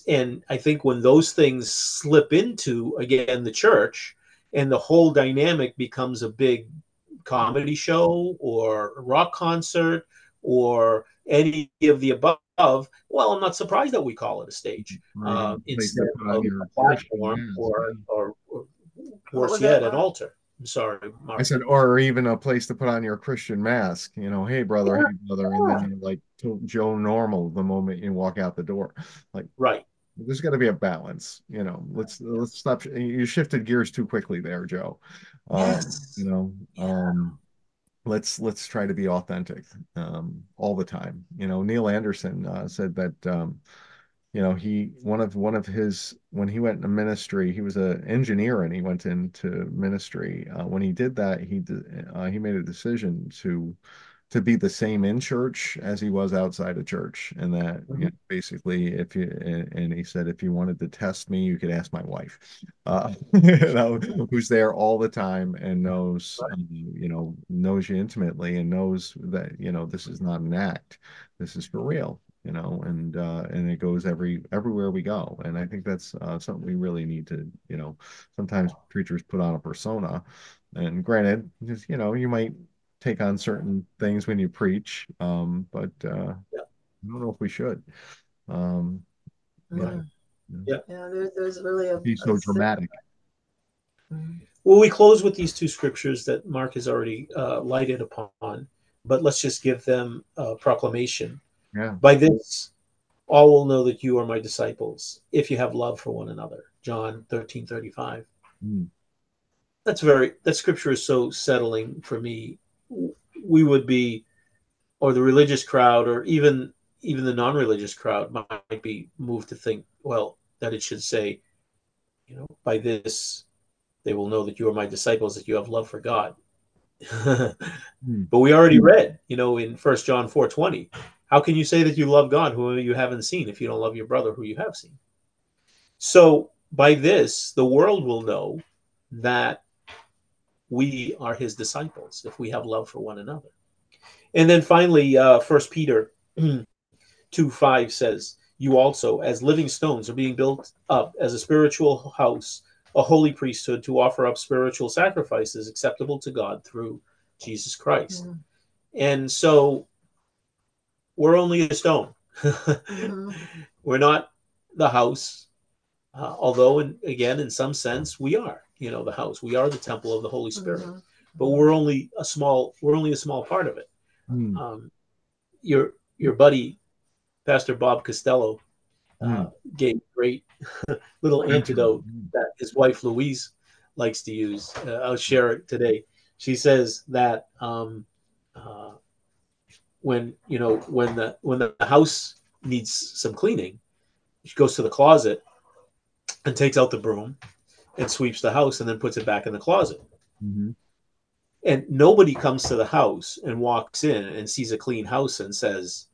And I think when those things slip into again the church, and the whole dynamic becomes a big comedy show or rock concert or any of the above, well, I'm not surprised that we call it a stage right. uh, instead of a platform or, or, or worse yet, an altar. I'm sorry. Mark. I said, or even a place to put on your Christian mask. You know, hey brother, yeah. hey brother, and then you're like Joe Normal the moment you walk out the door. Like, right. There's got to be a balance. You know, let's let's stop. You shifted gears too quickly there, Joe. Um. You know, yeah. um, let's let's try to be authentic um, all the time. You know, Neil Anderson uh, said that. Um, you know he one of one of his when he went into ministry he was an engineer and he went into ministry. Uh, when he did that he uh, he made a decision to to be the same in church as he was outside of church. And that mm-hmm. you know, basically if you and he said if you wanted to test me you could ask my wife. Uh, you know who's there all the time and knows um, you know knows you intimately and knows that you know this is not an act. This is for real you know, and uh, and it goes every everywhere we go. And I think that's uh, something we really need to, you know, sometimes preachers put on a persona, and granted, just you know, you might take on certain things when you preach, um, but uh, Yeah. I don't know if we should. Um, yeah. Yeah. Yeah, there's there's really a Be so a- dramatic. Mhm. Well, we close with these two scriptures that Mark has already uh, lighted upon, but let's just give them a proclamation. Yeah. By this, all will know that you are my disciples if you have love for one another. John thirteen thirty five. Mm. That's very, that scripture is so settling for me. We would be, or the religious crowd, or even even the non religious crowd might be moved to think, well, that it should say, you know, by this they will know that you are my disciples, that you have love for God. But we already read, you know, in First John four twenty, how can you say that you love God who you haven't seen if you don't love your brother who you have seen? So by this, the world will know that we are His disciples if we have love for one another. And then finally, uh, First Peter two five says, "You also, as living stones, are being built up as a spiritual house." A holy priesthood to offer up spiritual sacrifices acceptable to God through Jesus Christ. Mhm. And so we're only a stone. Mhm. we're not the house, uh, although, in, again, in some sense, we are. You know, the house. We are the temple of the Holy Spirit, Mhm. but we're only a small. We're only a small part of it. Mm. Um, your your buddy, Pastor Bob Costello, uh, gave great little antidote that his wife Louise likes to use. Uh, I'll share it today. She says that um, uh, when you know when the when the house needs some cleaning, she goes to the closet and takes out the broom and sweeps the house and then puts it back in the closet. Mhm. And nobody comes to the house and walks in and sees a clean house and says,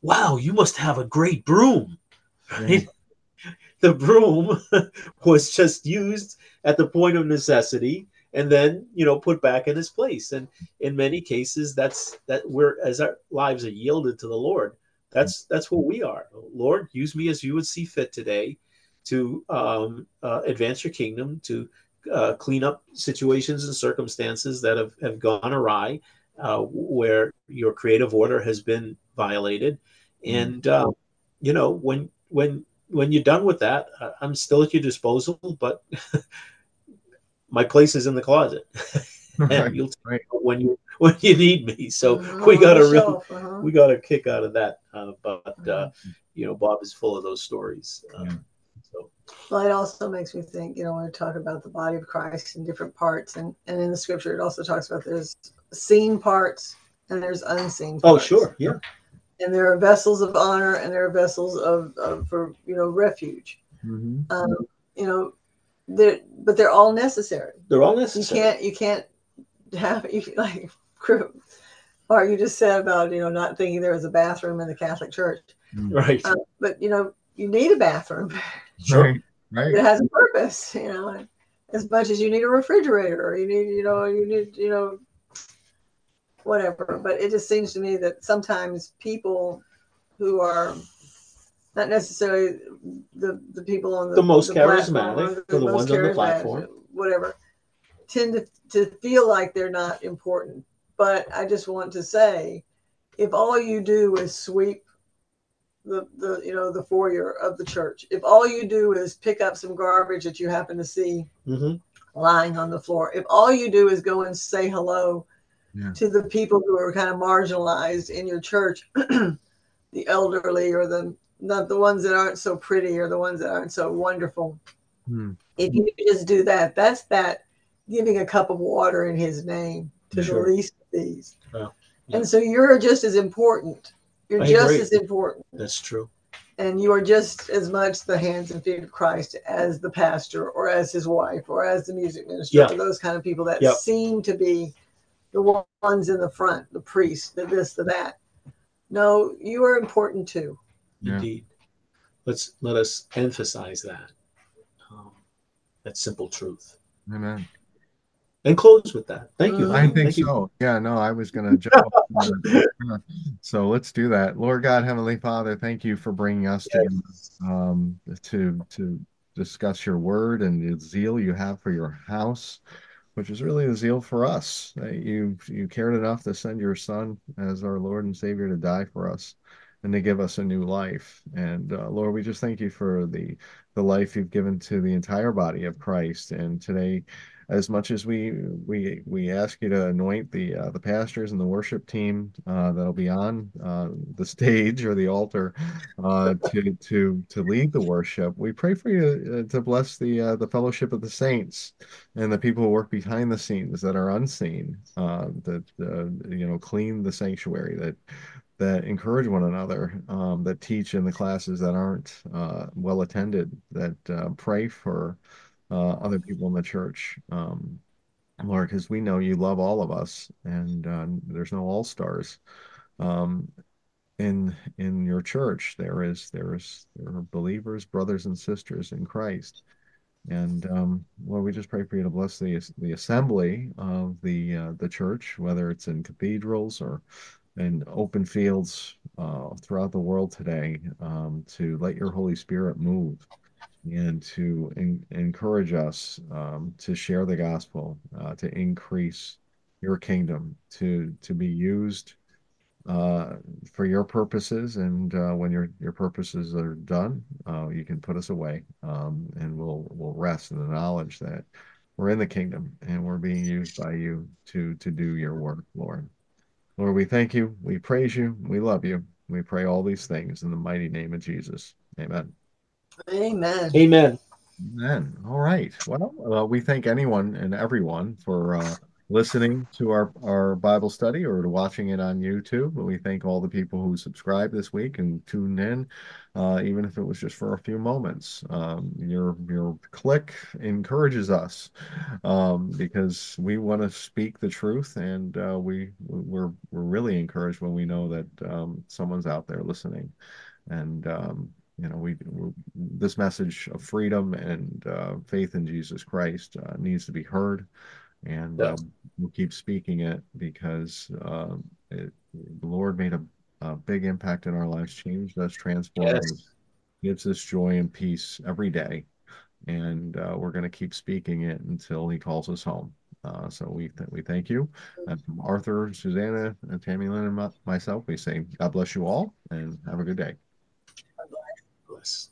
"Wow, you must have a great broom." Right? the broom was just used at the point of necessity and then you know put back in his place. And in many cases that's that we're as our lives are yielded to the lord that's that's what we are. Lord use me as you would see fit today to um, uh, advance your kingdom to uh, clean up situations and circumstances that have, have gone awry uh, where your creative order has been violated. And uh, you know when when when you're done with that, I'm still at your disposal, but my place is in the closet, and Right, you'll take right. when you when you need me. So Mhm. we got a real uh-huh. we got a kick out of that. Uh, but uh, Mhm. you know, Bob is full of those stories. Yeah. So Well, it also makes me think, you know, when we talk about the body of Christ in different parts, and, and in the scripture, it also talks about there's seen parts and there's unseen oh, sure, yeah, And there are vessels of honor and there are vessels of, of for, you know, refuge. Mhm. Um, you know, they're, but they're all necessary. they're all necessary. You can't, you can't have, you like, or you just said about, you know, not thinking there was a bathroom in the Catholic Church. Right, Uh, but, you know, you need a bathroom. sure, Right, right. it has a purpose, you know, as much as you need a refrigerator or you need, you know, you need, you know, whatever. But it just seems to me that sometimes people who are not necessarily the the people on the, The most platform charismatic, or or the most ones on the platform. whatever, tend to, to feel like they're not important. But I just want to say, if all you do is sweep the, the you know the foyer of the church, if all you do is pick up some garbage that you happen to see hmm lying on the floor, if all you do is go and say hello Yeah. to the people who are kind of marginalized in your church, the elderly or the not the ones that aren't so pretty or the ones that aren't so wonderful. Hmm. If you just do that, that's that giving a cup of water in his name to Sure. the least of these. Yeah. And so you're just as important. You're I just agree. as important that's true. and you are just as much the hands and feet of Christ as the pastor or as his wife or as the music minister Yeah. or those kind of people that Yeah. seem to be the ones in the front, the priest, the this, the that. No, you are important too. Yeah. Indeed. Let's let us emphasize that. Um, that simple truth. Amen. And close with that. Thank you. I think Thank you. so. Yeah, no, I was going to jump on that. Yeah. So let's do that. Lord God, Heavenly Father, thank you for bringing us together um, to to discuss your word and the zeal you have for your house. which is really the zeal for us. You you cared enough to send your Son as our Lord and Savior to die for us and to give us a new life. And uh, Lord, we just thank you for the the life you've given to the entire body of Christ. And today, as much as we we we ask you to anoint the uh, the pastors and the worship team uh, that'll be on uh, the stage or the altar uh, to to to lead the worship, we pray for you uh, to bless the uh, the fellowship of the saints and the people who work behind the scenes that are unseen, that you know clean the sanctuary, that that encourage one another, um, that teach in the classes that aren't uh, well attended, that uh, pray for uh, other people in the church. Um, Lord, because we know you love all of us, and uh, there's no all stars. Um, in in your church, there is there is there are believers, brothers and sisters in Christ. And um, Lord, we just pray for you to bless the the assembly of the uh, the church, whether it's in cathedrals or and open fields uh, throughout the world today um, to let your Holy Spirit move and to in, encourage us um, to share the gospel, uh, to increase your kingdom, to to be used uh, for your purposes. And uh, when your your purposes are done, uh, you can put us away, um, and we'll we'll rest in the knowledge that we're in the kingdom and we're being used by you to to do your work, Lord. Lord, we thank you, we praise you, we love you. We pray all these things in the mighty name of Jesus. Amen. Amen. Amen. Amen. All right. Well, uh, we thank anyone and everyone for uh, listening to our, our Bible study or to watching it on YouTube. We thank all the people who subscribed this week and tuned in, uh, even if it was just for a few moments. Um, your your click encourages us um, because we want to speak the truth, and uh, we we're we're really encouraged when we know that um, someone's out there listening, and um, you know we this message of freedom and uh, faith in Jesus Christ uh, needs to be heard and Yeah. um, we'll keep speaking it because um, it, the Lord made a, a big impact in our lives, changed us, transformed Yes. us, gives us joy and peace every day, and uh, we're going to keep speaking it until He calls us home. Uh, so we th we thank you, and from Arthur, Susanna, and Tammy Lynn, and my- myself, we say God bless you all, and have a good day. God Bless.